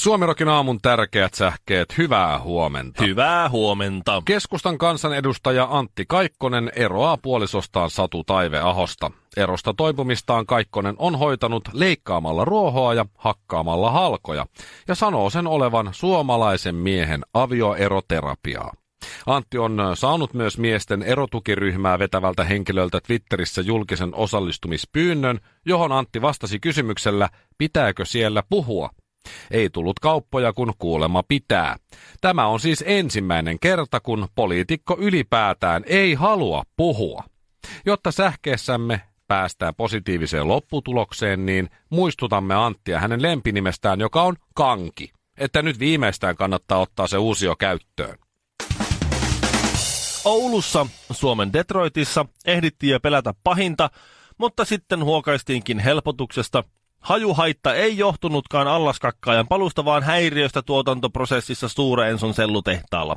Suomirokin aamun tärkeät sähkeet, hyvää huomenta. Hyvää huomenta. Keskustan kansanedustaja Antti Kaikkonen eroaa puolisostaan Satu Taiveahosta. Erosta toipumistaan Kaikkonen on hoitanut leikkaamalla ruohoa ja hakkaamalla halkoja, ja sanoo sen olevan suomalaisen miehen avioeroterapiaa. Antti on saanut myös miesten erotukiryhmää vetävältä henkilöltä Twitterissä julkisen osallistumispyynnön, johon Antti vastasi kysymyksellä, pitääkö siellä puhua. Ei tullut kauppoja, kun kuulema pitää. Tämä on siis ensimmäinen kerta, kun poliitikko ylipäätään ei halua puhua. Jotta sähkeessämme päästään positiiviseen lopputulokseen, niin muistutamme Anttia hänen lempinimestään, joka on Kanki. Että nyt viimeistään kannattaa ottaa se uusio käyttöön. Oulussa, Suomen Detroitissa, ehdittiin jo pelätä pahinta, mutta sitten huokaistiinkin helpotuksesta, Hajuhaitta ei johtunutkaan allaskakkaajan palusta, vaan häiriöstä tuotantoprosessissa Sture Enson sellutehtaalla.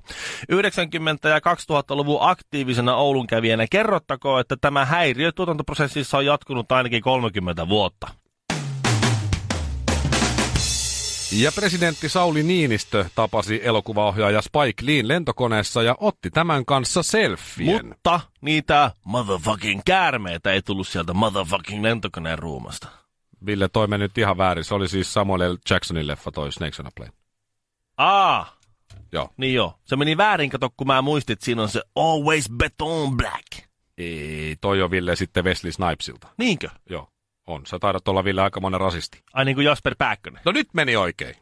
90- ja 2000-luvun aktiivisena Oulun kävijänä kerrottakoon, että tämä häiriö tuotantoprosessissa on jatkunut ainakin 30 vuotta. Ja presidentti Sauli Niinistö tapasi elokuvaohjaaja Spike Leen lentokoneessa ja otti tämän kanssa selfien. Mutta niitä motherfucking käärmeitä ei tullut sieltä motherfucking lentokoneen ruumasta. Ville, toi meni nyt ihan väärin. Se oli siis Samuel L. Jacksonin leffa, toi Snakes on a Plane. Aa, Joo. niin joo. Se meni väärin, kato, kun mä muistin, että siinä on se Always Beton Black. Ei, toi on Ville sitten Wesley Snipesilta. Niinkö? Joo, on. Sä taidat olla Ville aikamoinen rasisti. Ai niin kuin Jasper Pääkkönen. No nyt meni oikein.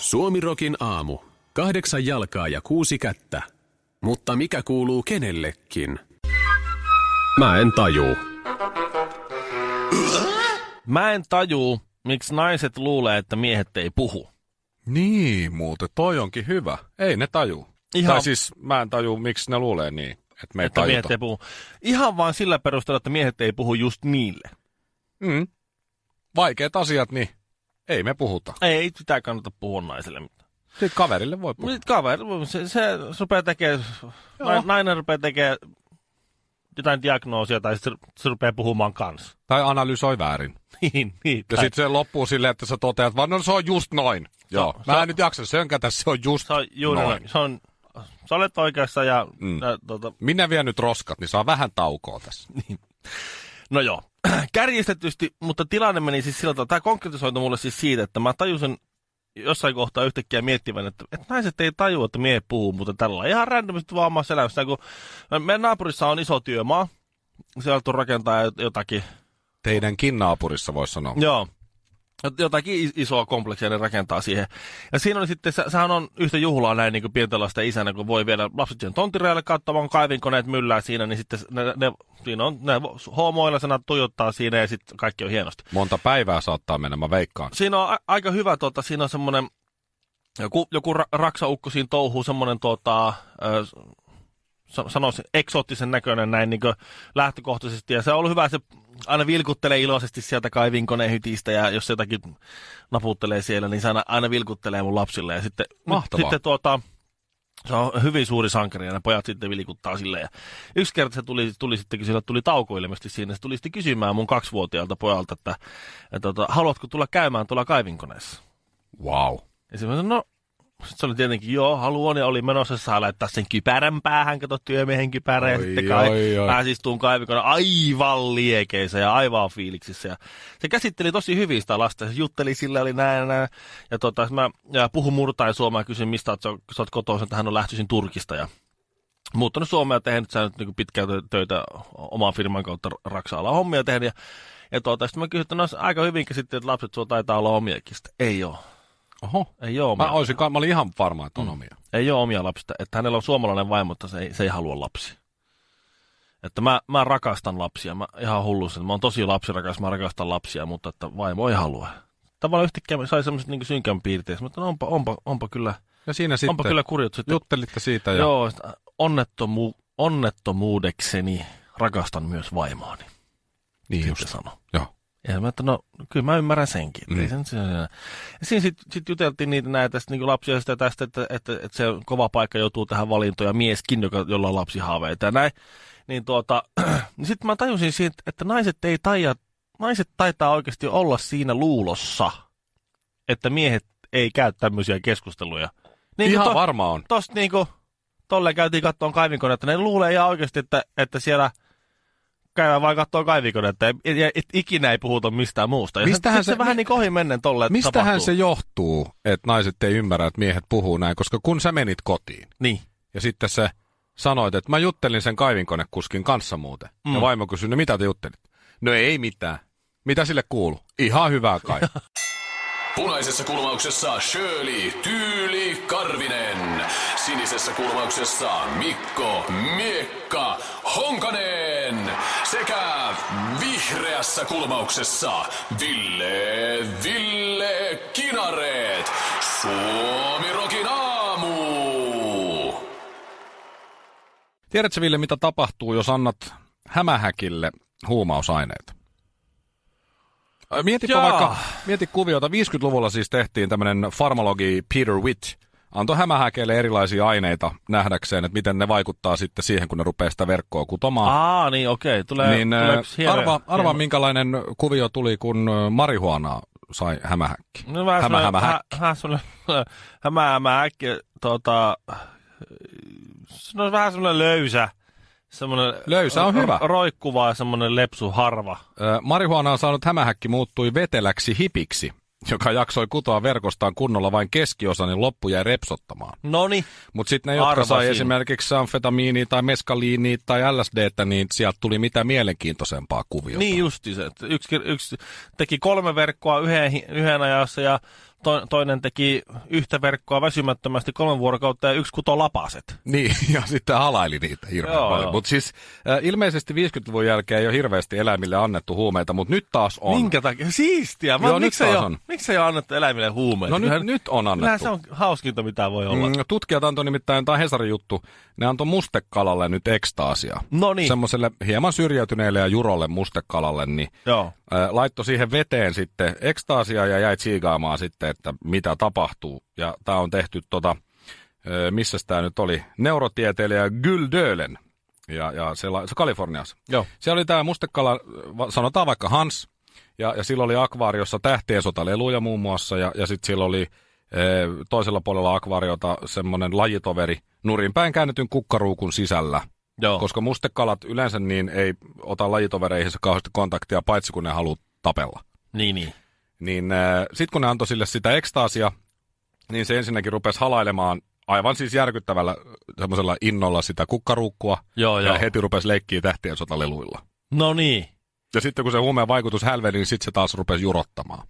Suomirokin aamu. Kahdeksan jalkaa ja kuusi kättä. Mutta mikä kuuluu kenellekin? Mä en tajuu. Mä en tajuu, miksi naiset luulee, että miehet ei puhu. Niin, muuten toi onkin hyvä. Ei ne taju. Ihan- Tai siis mä en taju, miksi ne luulee niin, että me ei Että miehet ei puhu. Ihan vaan sillä perusteella, että miehet ei puhu just niille. Mm. Vaikeat asiat, niin ei me puhuta. Ei sitä kannata puhua naiselle mitään. Sitten kaverille voi puhua. Nyt kaveri, se, se rupeaa tekemään, nainen rupeaa tekemään jotain diagnoosia tai sitten se rupeaa puhumaan kanssa. Tai analysoi väärin. niin, niin. Ja sitten se loppuu silleen, että sä toteat, vaan no se on just noin. Joo, se mä en nyt jaksa sönkätä, se on just se on juuri noin. noin. Se on, sä olet oikeassa ja, Mm. ja tota, Minä vien nyt roskat, niin saa vähän taukoa tässä. No joo, kärjistetysti, mutta tilanne meni siis sillä tavalla, tämä konkretisoitu mulle siis siitä, että mä tajusin jossain kohtaa yhtäkkiä miettivän, että, että naiset ei tajua, että miehet puhuu, mutta tällä ihan randomisti vaan omassa elämässä, kun meidän naapurissa on iso työmaa, siellä on rakentaa jotakin, Teidänkin naapurissa voisi sanoa. joo, jotakin is- isoa kompleksia ne rakentaa siihen. Ja siinä oli sitten, se, sehän on yhtä juhlaa näin niin kuin pienten lasten isänä, kun voi viedä lapset siihen tontireille katsomaan, kaivinkoneet myllää siinä, niin sitten ne, ne, siinä on, ne homoilasena tuijottaa siinä ja sitten kaikki on hienosti. Monta päivää saattaa mennä, mä veikkaan. Siinä on a- aika hyvä, tota, siinä on semmoinen, joku, joku ra- raksaukko siinä touhuu, semmoinen tota, ö, sanoisin eksoottisen näköinen näin niin lähtökohtaisesti. Ja se on ollut hyvä, se aina vilkuttelee iloisesti sieltä kaivinkoneen hytistä ja jos se jotakin naputtelee siellä, niin se aina, aina vilkuttelee mun lapsille. Ja sitten, Mahtavaa. sitten tuota, se on hyvin suuri sankari ja ne pojat sitten vilkuttaa silleen. Ja yksi kerta se tuli, tuli sitten, kun sillä tuli tauko ilmeisesti siinä, se tuli sitten kysymään mun kaksivuotiaalta pojalta, että, että, että haluatko tulla käymään tuolla kaivinkoneessa? Wow. Ja se no, sit se oli tietenkin, joo, haluan, ja oli menossa, saa laittaa sen kypärän päähän, kato työmiehen kypärä, ja sitten kai, oi, oi. pääsi istuun kaivikona aivan liekeissä ja aivan fiiliksissä. Ja se käsitteli tosi hyvin sitä lasta, se jutteli sillä, oli näin ja näin. Ja, tota, mä ja puhun murtain suomea kysyin, mistä oot, sä, sä oot kotoisin, että hän on lähtöisin Turkista. Ja muuttanut Suomeen ja tehnyt sä nyt niin pitkään tö- töitä oman firman kautta raksa hommia tehnyt. Ja, ja tuota, sitten mä kysyin, että no aika hyvin että lapset sulla taitaa olla omiakin. Sitten, ei oo. Oho. Ei oo omia. Mä, olisin, mä olin ihan varma, että on omia. Ei ole omia lapsista. Että hänellä on suomalainen vaimo, mutta se ei, se ei halua lapsia. Että mä, mä rakastan lapsia. Mä ihan hullu sen. Mä oon tosi lapsirakas, mä rakastan lapsia, mutta että vaimo ei halua. tavallaan yhtäkkiä sai semmoiset niin synkän piirteet, mutta no onpa, onpa, onpa kyllä, Ja siinä sitten onpa kyllä kurjut sitten. juttelitte siitä ja Joo, sit onnettomu, onnettomuudekseni rakastan myös vaimoani, niin sitten just. sano. Joo. Ja mä että no, kyllä mä ymmärrän senkin. Mm. Ei sen, se, ja siinä sitten sit juteltiin niitä näitä tästä, niin lapsia sitä tästä, että, että, että, se kova paikka joutuu tähän valintoon ja mieskin, joka, jolla on lapsihaaveita ja näin. Niin tuota, niin sitten mä tajusin siitä, että naiset ei taida, naiset taitaa oikeasti olla siinä luulossa, että miehet ei käy tämmöisiä keskusteluja. Niin Ihan to, varma on. tosta niinku, tolleen käytiin kattoon kaivinkonetta, ne luulee ihan oikeasti, että, että siellä käydään vain kattoon kaivinkonetta, ja, ja, et ikinä ei puhuta mistään muusta. Ja Mistähän se, se, se- vähän niin ohi mennen tolleen Mistähän tapahtuu. se johtuu, että naiset ei ymmärrä, että miehet puhuu näin? Koska kun sä menit kotiin Niin. ja sitten se sanoit, että mä juttelin sen kaivinkonekuskin kanssa muuten. Mm. Ja vaimo kysyi, no mitä te juttelit? No ei mitään. Mitä sille kuuluu? Ihan hyvää kai. Punaisessa kulmauksessa Shirley Tyyli Karvinen. Sinisessä kulmauksessa Mikko Miekka Honkanen. Sekä vihreässä kulmauksessa Ville Ville Kinareet. Suomi Rokin aamu. Tiedätkö Ville, mitä tapahtuu, jos annat hämähäkille huumausaineita? Mietipä Jaa. vaikka, mieti kuviota. 50-luvulla siis tehtiin tämmöinen farmalogi Peter Witt. Antoi hämähäkeille erilaisia aineita nähdäkseen, että miten ne vaikuttaa sitten siihen, kun ne rupeaa sitä verkkoa kutomaan. Aa, niin okei. Tulee, niin tulee arva, arva minkälainen kuvio tuli, kun ö, marihuanaa sai hämähäkki. No vähän hämä, hämä, häkki. hä- semmoinen hämä, hämä äkki, tota, on vähän semmoinen löysä. Semmoinen Löysä on hyvä. Roikkuva ja semmoinen lepsu harva. Ö, Marihuanaan saanut hämähäkki muuttui veteläksi hipiksi, joka jaksoi kutoa verkostaan kunnolla vain keskiosa, niin loppu jäi repsottamaan. Noni. Mutta sitten ne, jotka Arvasin. sai esimerkiksi amfetamiinia tai meskaliinia tai LSDtä, niin sieltä tuli mitä mielenkiintoisempaa kuviota. Niin justi se. Yksi, yksi teki kolme verkkoa yhden, yhden ajassa ja to, toinen teki yhtä verkkoa väsymättömästi kolme vuorokautta ja yksi kuto lapaset. Niin, ja sitten halaili niitä hirveän Joo, paljon. Mutta siis äh, ilmeisesti 50-luvun jälkeen ei ole hirveästi eläimille annettu huumeita, mutta nyt taas on. Minkä takia? Siistiä. Mä, Joo, nyt miksi, ei ole, on. miksi ei ole annettu eläimille huumeita? No nyt, Kyllähän- nyt on Kyllähän annettu. se on hauskinta, mitä voi olla. Mm, tutkijat antoi nimittäin, tämä Hesarin juttu, ne antoi mustekalalle nyt ekstaasia. No niin. Semmoiselle hieman syrjäytyneelle ja jurolle mustekalalle, niin Joo. Ää, laittoi siihen veteen sitten ekstaasia ja jäi tsiigaamaan sitten, että mitä tapahtuu. Ja tämä on tehty tota, missä tämä nyt oli, neurotieteilijä Gyldölen. Ja, ja se, la- se Kaliforniassa. Joo. Siellä oli tämä mustekala, sanotaan vaikka Hans, ja, ja sillä oli akvaariossa tähtien sotaleluja muun muassa, ja, ja sitten sillä oli e, toisella puolella akvaariota semmoinen lajitoveri nurinpäin käännetyn kukkaruukun sisällä. Joo. Koska mustekalat yleensä niin ei ota lajitovereihinsa kauheasti kontaktia, paitsi kun ne haluaa tapella. Niin, niin. Niin äh, sitten kun ne antoi sille sitä ekstaasia, niin se ensinnäkin rupesi halailemaan aivan siis järkyttävällä äh, semmoisella innolla sitä kukkaruukkua. Joo, ja joo. heti rupesi leikkiä tähtien sotaleluilla. No niin. Ja sitten kun se huumeen vaikutus hälveli, niin sitten se taas rupesi jurottamaan.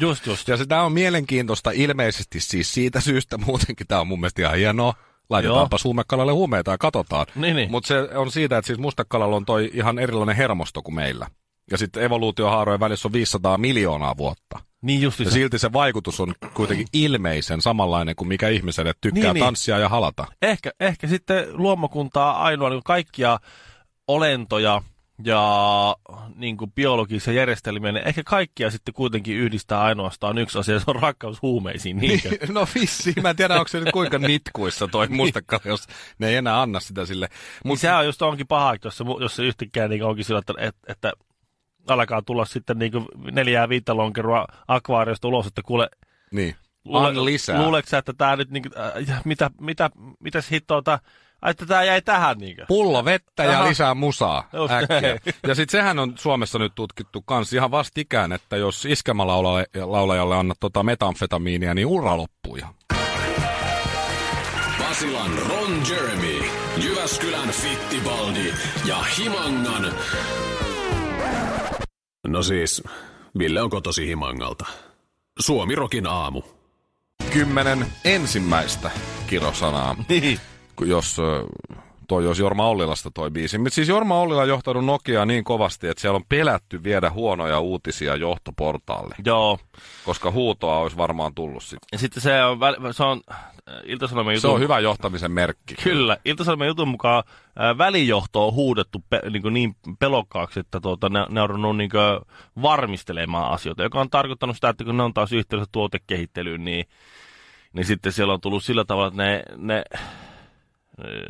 Just, just. Ja se tämä on mielenkiintoista ilmeisesti siis siitä syystä muutenkin. Tämä on mun mielestä ihan hienoa. Laitetaanpa huumekalalle huumeita ja katsotaan. Niin, niin. Mutta se on siitä, että siis mustekalalla on toi ihan erilainen hermosto kuin meillä. Ja sitten evoluutiohaarojen välissä on 500 miljoonaa vuotta. Niin justi Ja silti se vaikutus on kuitenkin ilmeisen samanlainen kuin mikä ihmiselle tykkää Niin, niin, niin. tanssia ja halata. Ehkä, ehkä sitten luomakuntaa ainoa niin kaikkia olentoja ja niin kuin biologisia järjestelmiä, niin ehkä kaikkia sitten kuitenkin yhdistää ainoastaan yksi asia, se on rakkaus huumeisiin, niinkö? no vissi, mä en tiedä onko se nyt kuinka nitkuissa toi mustekala, jos ne ei enää anna sitä sille. Mutta sehän on just onkin paha, jos se, jos se yhtäkkiä niin onkin sillä, että, että, että alkaa tulla sitten niin neljää viittä lonkeroa akvaariosta ulos, että kuule, Niin, luule, lisää. luuleeko sä, että tämä nyt, niin kuin, äh, mitä, mitä, mitäs hittoota, ai, että tämä jäi tähän niinkö? Pullo vettä ja Aha. lisää musaa Just äkkiä. Ja sitten sehän on Suomessa nyt tutkittu kans ihan vastikään, että jos iskemälaulajalle annat tota metamfetamiinia, niin ura loppuu ihan. Basilan Ron Jeremy, Jyväskylän Fittibaldi ja Himangan... No siis, Ville on kotosi Himangalta. Suomi Rokin aamu. Kymmenen ensimmäistä kirosanaa, Niin. jos toi olisi Jorma Ollilasta toi biisi. Mutta siis Jorma Ollila on johtanut Nokiaa niin kovasti, että siellä on pelätty viedä huonoja uutisia johtoportaalle. Joo. Koska huutoa olisi varmaan tullut sitten. Ja sitten se on, se on äh, Ilta-Sanomien jutun... Se on hyvä johtamisen merkki. Kyllä. Ilta-Sanomien jutun mukaan äh, välijohto on huudettu pe, niin, niin pelokkaaksi, että tuota, ne, ne on ruvennut niin varmistelemaan asioita, joka on tarkoittanut sitä, että kun ne on taas yhteydessä tuotekehittelyyn, niin, niin sitten siellä on tullut sillä tavalla, että ne, ne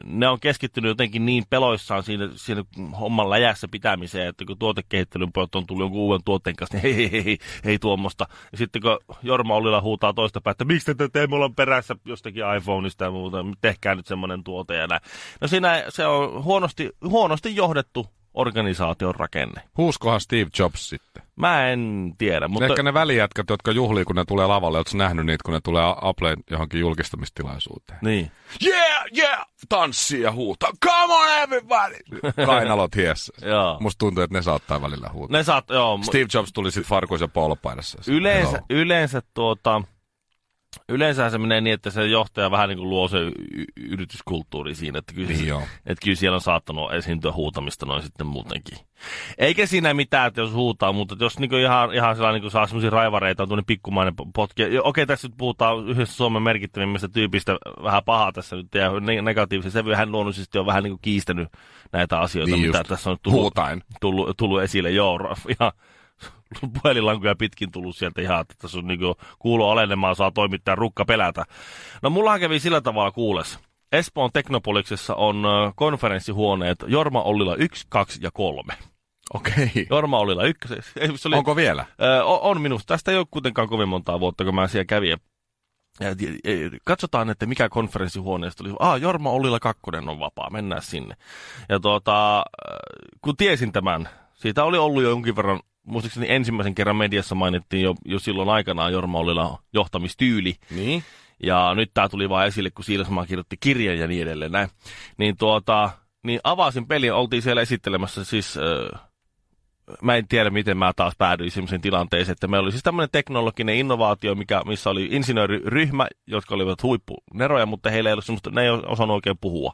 ne on keskittynyt jotenkin niin peloissaan siinä, siinä homman läjässä pitämiseen, että kun tuotekehittelyn pojat on tullut jonkun uuden tuotteen kanssa, niin hei, hei, hei, hei, tuommoista. Ja sitten kun Jorma Ollila huutaa toista päätä, että miksi te teemme olla perässä jostakin iPhoneista ja muuta, tehkää nyt semmoinen tuote ja näin. No siinä se on huonosti, huonosti johdettu organisaation rakenne. Huuskohan Steve Jobs sitten? Mä en tiedä. Mutta... Ehkä ne välijätkät, jotka juhlii, kun ne tulee lavalle. Oletko nähnyt niitä, kun ne tulee Apple johonkin julkistamistilaisuuteen? Niin. Yeah, yeah! Tanssii ja huutaa. Come on everybody! Kainalot hiessä. joo. Musta tuntuu, että ne saattaa välillä huutaa. Ne saat, joo. Steve Jobs tuli sitten farkuissa polpaidassa. Yleensä, yleensä tuota Yleensä se menee niin, että se johtaja vähän niin kuin luo se y- yrityskulttuuri siinä, että kyllä, niin että kyllä siellä on saattanut esiintyä huutamista noin sitten muutenkin. Eikä siinä mitään, että jos huutaa, mutta jos niin kuin ihan, ihan sellainen niin saa semmoisia raivareita, on tuonne pikkumainen potki. Okei, tässä nyt puhutaan yhdessä Suomen merkittävimmistä tyypistä vähän pahaa tässä nyt ja negatiivisesti. Se hän luonnollisesti on vähän niin kuin kiistänyt näitä asioita, niin mitä just. tässä on tullut, tullut, tullut esille. Joo, ihan puhelinlankuja pitkin tullut sieltä ihan, että tässä on niin kuulo alenemaan, saa toimittaa rukka pelätä. No mullahan kävi sillä tavalla kuules. Espoon Teknopoliksessa on konferenssihuoneet Jorma Ollila 1, 2 ja 3. Okei. Okay. Jorma Ollila 1. Se oli, Onko vielä? Ö, on minusta. Tästä ei ole kuitenkaan kovin montaa vuotta, kun mä siellä kävin. Ja, katsotaan, että mikä konferenssihuoneesta oli. Ah, Jorma Ollila 2 on vapaa, mennään sinne. Ja tuota, kun tiesin tämän, siitä oli ollut jo jonkin verran muistaakseni ensimmäisen kerran mediassa mainittiin jo, jo silloin aikanaan Jorma Ollila johtamistyyli. Niin. Ja nyt tämä tuli vaan esille, kun Siilasmaa kirjoitti kirjan ja niin edelleen näin. Niin, tuota, niin avasin pelin, oltiin siellä esittelemässä siis... Äh, mä en tiedä, miten mä taas päädyin sellaiseen tilanteeseen, että meillä oli siis tämmöinen teknologinen innovaatio, mikä, missä oli insinööriryhmä, jotka olivat huippuneroja, mutta heillä ei ollut semmoista, ne ei osannut oikein puhua.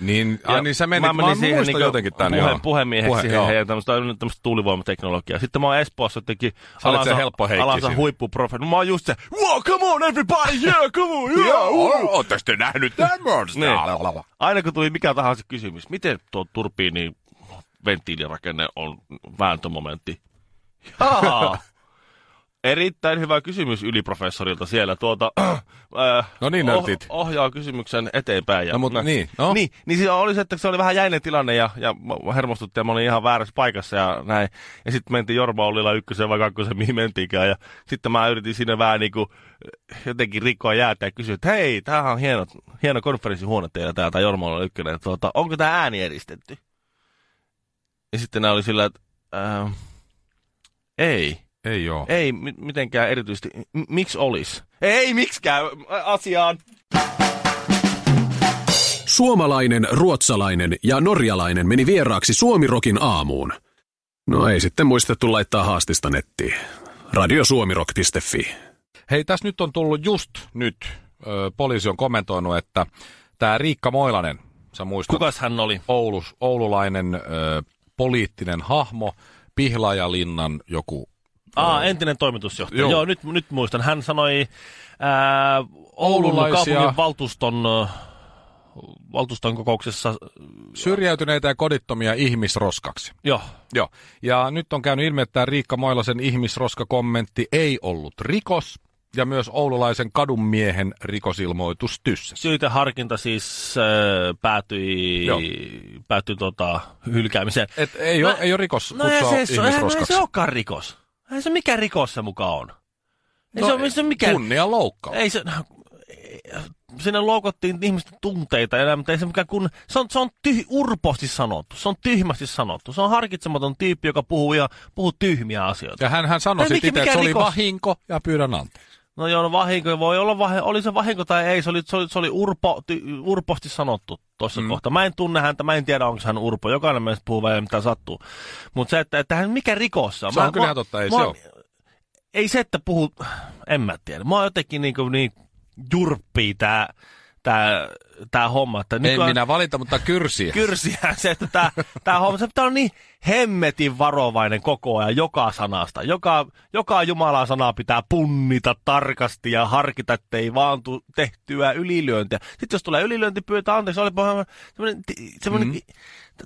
Niin, ai, niin sä menit, mä, menin mä siihen niin jotenkin tämän, puhe, joo. puhemieheksi Puhe, siihen heidän tämmöistä, tämmöistä tuulivoimateknologiaa. Sitten mä oon Espoossa jotenkin alansa, helppo alansa huippuprofe. No mä oon just se, wow, come on everybody, yeah, come on, yeah. yeah Ootteko te nähnyt tämmöistä? niin. Aina kun tuli mikä tahansa kysymys, miten tuo turbiini venttiilirakenne on vääntömomentti? Jaa. Erittäin hyvä kysymys yliprofessorilta siellä. Tuota, äh, no niin, oh, ohjaa kysymyksen eteenpäin. Ja, no, mutta niin, no. niin, niin se oli se, että se oli vähän jäinen tilanne ja, ja hermostutti ja mä olin ihan väärässä paikassa ja näin. Ja sitten mentiin Jorma Ollila ykkösen vai kakkosen, mihin mentiinkään. Ja sitten mä yritin sinne vähän niin kuin jotenkin rikkoa jäätä ja kysyä, että hei, tämähän on hieno, hieno konferenssihuone teillä täältä Jorma Ollila ykkönen. Tuota, onko tämä ääni eristetty? Ja sitten nämä oli sillä, että äh, ei. Ei oo. Ei mitenkään erityisesti. M- miksi olis? Ei miksikään asiaan. Suomalainen, ruotsalainen ja norjalainen meni vieraaksi Suomirokin aamuun. No ei sitten muistettu laittaa haastista nettiin. Radiosuomirok.fi Hei, tässä nyt on tullut just nyt, ö, poliisi on kommentoinut, että tämä Riikka Moilanen, sä muistat? Kukas hän oli? Oulus, oululainen ö, poliittinen hahmo, Pihlajalinnan joku Aa, entinen toimitusjohtaja. Joo, Joo nyt, nyt muistan. Hän sanoi ää, Oulun kaupungin valtuuston, valtuuston kokouksessa... Syrjäytyneitä ja kodittomia ihmisroskaksi. Joo. Joo. Ja nyt on käynyt ilmi, että Riikka Moilasen ihmisroskakommentti ei ollut rikos, ja myös oululaisen kadunmiehen rikosilmoitus tyssä. Syyteharkinta siis äh, päätyi, päätyi tota, hylkäämiseen. Et ei, no, ole, ei ole rikos no, kutsua se, ihmisroskaksi. Ei se olekaan rikos. Ei se mikä rikos se mukaan on. Ei no, se, ole, se mikä... Kunnia loukkaus. Ei se... Sinne loukottiin ihmisten tunteita, ja mutta ei se mikään kun... Se on, se on tyh, urposti sanottu, se on tyhmästi sanottu. Se on harkitsematon tyyppi, joka puhuu, ja, puhuu tyhmiä asioita. Ja hän, hän sanoi sitten itse, että se oli vahinko, ja pyydän anteeksi. No joo, no vahinko, voi olla vahinko, oli se vahinko tai ei, se oli, se oli, se oli urpo, ty, urposti sanottu tuossa mm. kohtaa. Mä en tunne häntä, mä en tiedä, onko hän urpo, jokainen meistä puhuu vai mitä sattuu. Mutta se, että, että hän mikä rikossa. Se on kyllä totta, ei mä, se ole. Ei se, että puhuu, en mä tiedä. Mä oon jotenkin niin, niin jurppii tää, tämä tää homma. Että En nykyään- minä valita, mutta kyrsiä. kyrsiä se, että tämä, tämä homma, se pitää olla niin hemmetin varovainen koko ajan joka sanasta. Joka, joka Jumalan sanaa pitää punnita tarkasti ja harkita, ettei vaan tu tehtyä ylilyöntiä. Sitten jos tulee ylilyönti, pyytää anteeksi, oli semmoinen, semmoinen mm.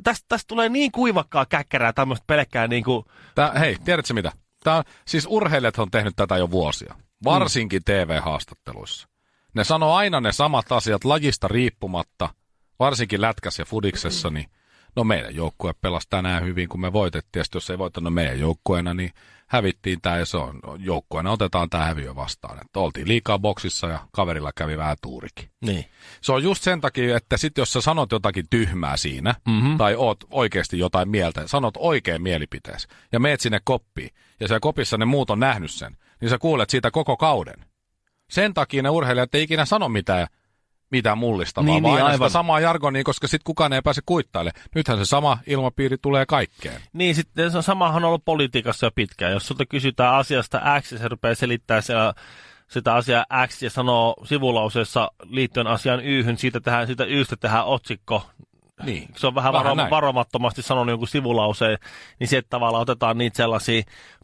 tästä, tästä tulee niin kuivakkaa käkkärää tämmöistä pelkkää niin kuin, Tää, hei, tiedätkö mitä? Tää, siis urheilijat on tehnyt tätä jo vuosia, varsinkin TV-haastatteluissa. Ne sanoo aina ne samat asiat lajista riippumatta, varsinkin lätkässä ja fudiksessa, niin no meidän joukkue pelasi tänään hyvin, kun me voitettiin, ja jos ei voittanut meidän joukkueena, niin hävittiin tämä ja se on joukkueena otetaan tämä häviö vastaan. Että oltiin liikaa boksissa ja kaverilla kävi vähän tuurikin. niin. Se on just sen takia, että sit jos sä sanot jotakin tyhmää siinä, mm-hmm. tai oot oikeasti jotain mieltä, sanot oikein mielipiteesi, ja meet sinne koppiin, ja siellä kopissa ne muut on nähnyt sen, niin sä kuulet siitä koko kauden. Sen takia ne urheilijat ei ikinä sano mitään, mitään mullistavaa, Niin, vaan niin, aina aivan. sitä samaa jargonia, koska sit kukaan ei pääse kuittailemaan. Nythän se sama ilmapiiri tulee kaikkeen. Niin, sitten se on samahan ollut politiikassa jo pitkään. Jos sulta kysytään asiasta X ja se rupeaa selittää siellä sitä asiaa X ja sanoo sivulauseessa liittyen asiaan Yhyn, siitä, tehdään, siitä Ystä tehdään otsikko. Niin. Se on vähän, Vähän varo, näin. varomattomasti sanonut jonkun sivulauseen, niin se tavallaan otetaan niitä sellaisia,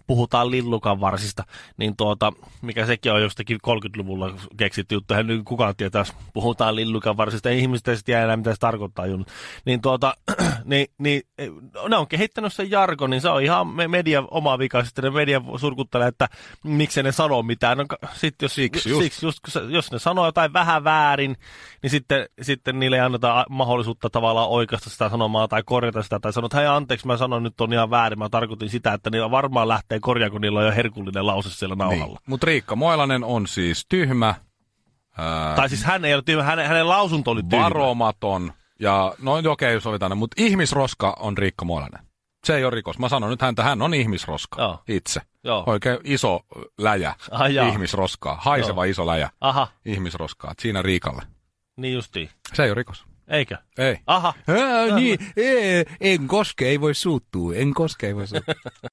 puhutaan lillukan varsista, niin tuota, mikä sekin on jostakin 30-luvulla keksitty juttu, eihän nyt kukaan tietää, puhutaan lillukan varsista, ei ihmiset sitten tiedä enää, mitä se tarkoittaa. Junnu. Niin tuota, niin, niin, ne on kehittänyt sen jargon, niin se on ihan me- median oma vika, sitten ne media surkuttelee, että miksei ne sano mitään. No, sitten jos, Siksi just. siksi just, se- jos ne sanoo jotain vähän väärin, niin sitten, sitten niille ei anneta mahdollisuutta tavallaan oikeasta sitä sanomaa tai korjata sitä, tai sanoa, että hei anteeksi, mä sanoin nyt on ihan väärin, mä tarkoitin sitä, että niillä varmaan lähtee korjaa, kun niillä on jo herkullinen lause siellä nauhalla. Niin. Mutta Riikka Moilanen on siis tyhmä, ää, Tai siis hän ei ole tyhmä, hänen, hänen lausunto oli tyhmä. varomaton, ja no okei, okay, sovitaan, mutta ihmisroska on Riikka Moilanen. Se ei ole rikos. Mä sanon nyt häntä, hän on ihmisroska Joo. itse. Joo. Oikein iso läjä jaa. ihmisroskaa. Haiseva iso läjä Aha, ihmisroskaa. Et Siinä Riikalle. niin justiin. Se ei ole rikos. Eikö? Ei. Aha. Ää, niin, ee, en koske, ei voi suuttua. En koske, ei voi suuttua.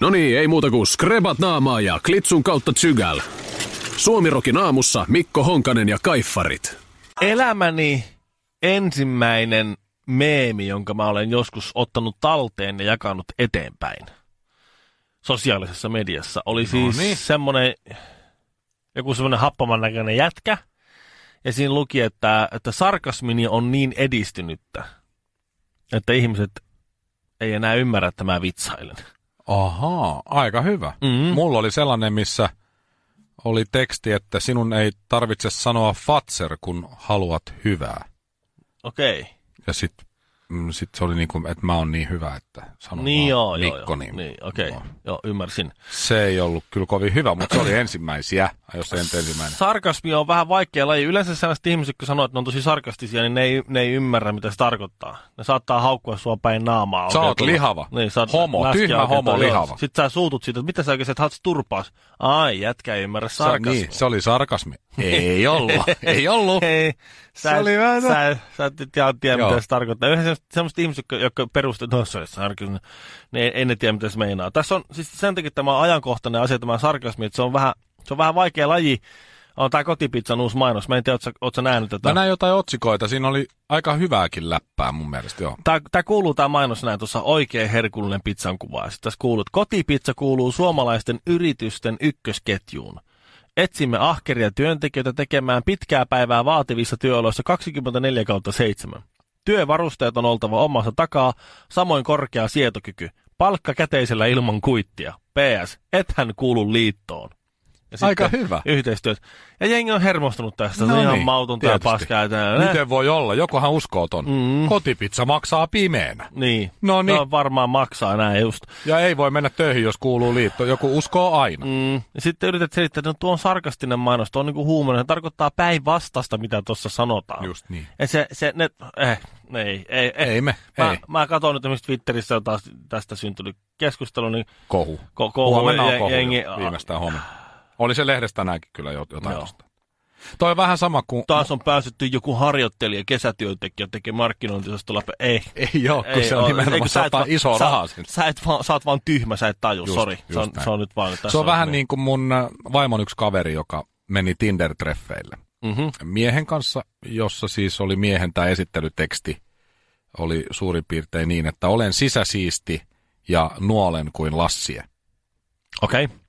No niin, ei muuta kuin skrebat naamaa ja klitsun kautta tsygäl. Suomirokin aamussa Mikko Honkanen ja Kaiffarit. Elämäni ensimmäinen meemi, jonka mä olen joskus ottanut talteen ja jakanut eteenpäin sosiaalisessa mediassa, oli siis niin. semmoinen, joku semmoinen happaman näköinen jätkä, ja siinä luki, että, että sarkasmini on niin edistynyttä, että ihmiset ei enää ymmärrä, että mä vitsailen. Ahaa, aika hyvä. Mhm. Mulla oli sellainen, missä oli teksti, että sinun ei tarvitse sanoa fatser, kun haluat hyvää. Okei. Ja sitten mm, sit se oli niin kuin, että mä oon niin hyvä, että sanon Niin joo, Mikko. joo. Niin, Niin, okei. joo. Joo, ymmärsin. Se ei ollut kyllä kovin hyvä, mutta se oli ensimmäisiä, jos ei ensimmäinen. Sarkasmi on vähän vaikea laji. Yleensä sellaiset ihmiset, kun sanoo, että ne on tosi sarkastisia, niin ne ei, ne ei ymmärrä, mitä se tarkoittaa. Ne saattaa haukkua sua päin naamaa. Sä oot lihava. Niin, sä oot Homo, tyhmä homo, joo. lihava. Sitten sä suutut siitä, että mitä sä oikein, että haluat turpaas. Ai, jätkä ei ymmärrä Se, sarkasmia. niin, se oli sarkasmi. Ei ollut, ei ollut. Ei, sä, Se et- oli vähän- sä, sä et tiedä, Joo. mitä se tarkoittaa. Yhdessä semmoiset, semmoiset ihmiset, jotka- jotka perustavat, no se on sarkasmi, niin ei, ei ne tiedä, mitä se meinaa. Tässä on siis sen takia tämä on ajankohtainen asia, tämä sarkasmi, että se on vähän, se on vähän vaikea laji. On tämä kotipizzan uusi mainos. Mä en tiedä, ootko, ootko sä nähnyt tätä. Mä näin jotain otsikoita, siinä oli aika hyvääkin läppää mun mielestä, joo. Tämä, tämä kuuluu tämä mainos näin tuossa oikein herkullinen pizzan kuva. Sitten tässä kuuluu, että kotipizza kuuluu suomalaisten yritysten ykkösketjuun. Etsimme ahkeria työntekijöitä tekemään pitkää päivää vaativissa työoloissa 24 kautta 7. Työvarusteet on oltava omassa takaa, samoin korkea sietokyky. Palkka käteisellä ilman kuittia. PS, ethän kuulu liittoon. Ja Aika hyvä. Yhteistyöt. Ja jengi on hermostunut tästä. Se No on ihan niin, mautonta ja paskaa. Miten voi olla? Jokohan uskoo ton. Mm. Kotipizza maksaa pimeänä. Niin. No niin. No, varmaan maksaa näin just. Ja ei voi mennä töihin, jos kuuluu liitto. Joku uskoo aina. Mm. Ja sitten yrität selittää, että no, tuo on sarkastinen mainos, tuo on niinku huumoinen. Se tarkoittaa päinvastasta, mitä tuossa sanotaan. Just niin. Ja se, se ne, eh, ei, ei, ei. Ei me, Mä, ei. mä katson nyt esimerkiksi Twitterissä on taas tästä syntynyt keskustelu, niin Kohu. ko- kohu, Huomenna on kohu jengi, jo, viimeistään huomenna. Oli se lehdestä näinkin kyllä jo- jotain Joo. tosta. Toi on vähän sama kuin... taas on päästetty joku harjoittelija, kesätyöntekijä tekee markkinointiosastolla. Ei, Ei oo, kun se on nimenomaan, se ottaa va- isoa sä, rahaa sinne. Sä, et vaan, sä oot vaan tyhmä, sä et taju, Just, sori. Se just on, näin. se on nyt vaan. Se on vähän niin kuin mun äh, vaimon yksi kaveri, joka meni Tinder-treffeille. Mm-hmm. miehen kanssa, jossa siis oli miehen tämä esittelyteksti, oli suurin piirtein niin, että olen sisäsiisti ja nuolen kuin Lassie. Okei. Okay.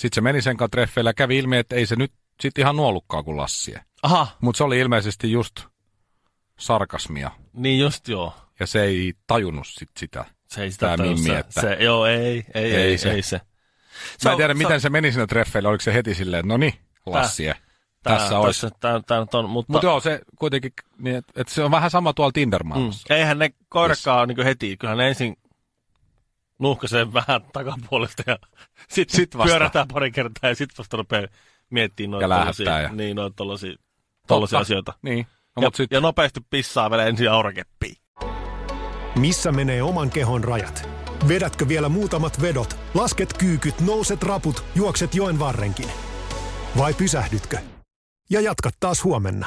Sitten se meni sen kanssa treffeillä ja kävi ilmi, että ei se nyt sitten ihan nuolukkaa kuin Lassie. Aha, Mutta se oli ilmeisesti just sarkasmia. niin just joo. Ja se ei tajunnut sit sitä. Se ei sitä Tää Mimmi, se, että- se, joo, ei, ei, ei, Ei ei, se. se. Ei se. Mä en tiedä, miten se meni siinä treffeillä. Oliko se heti silleen, että no niin, Lassie, tässä olisi. Tässä, tää, tää nyt on, mutta, Mutta joo, se kuitenkin, niin, että, että se on vähän sama tuolla Tinder-maailmassa. mm, eihän ne koirakaan niin heti, kyllähän ne ensin nuuhkaisee vähän takapuolesta ja sitten Sit vasta. pyörätään pari kertaa ja sitten vasta rupeaa miettimään noita tollasia, ja- niin, noita tollasia, tollasia Totta. asioita. Niin. No, ja, mutta sit, ja nopeasti pissaa vielä ensin aurakeppiin. Missä menee oman kehon rajat? Vedätkö vielä muutamat vedot, lasket kyykyt, nouset raput, juokset joen varrenkin? Vai pysähdytkö? Ja jatkat taas huomenna.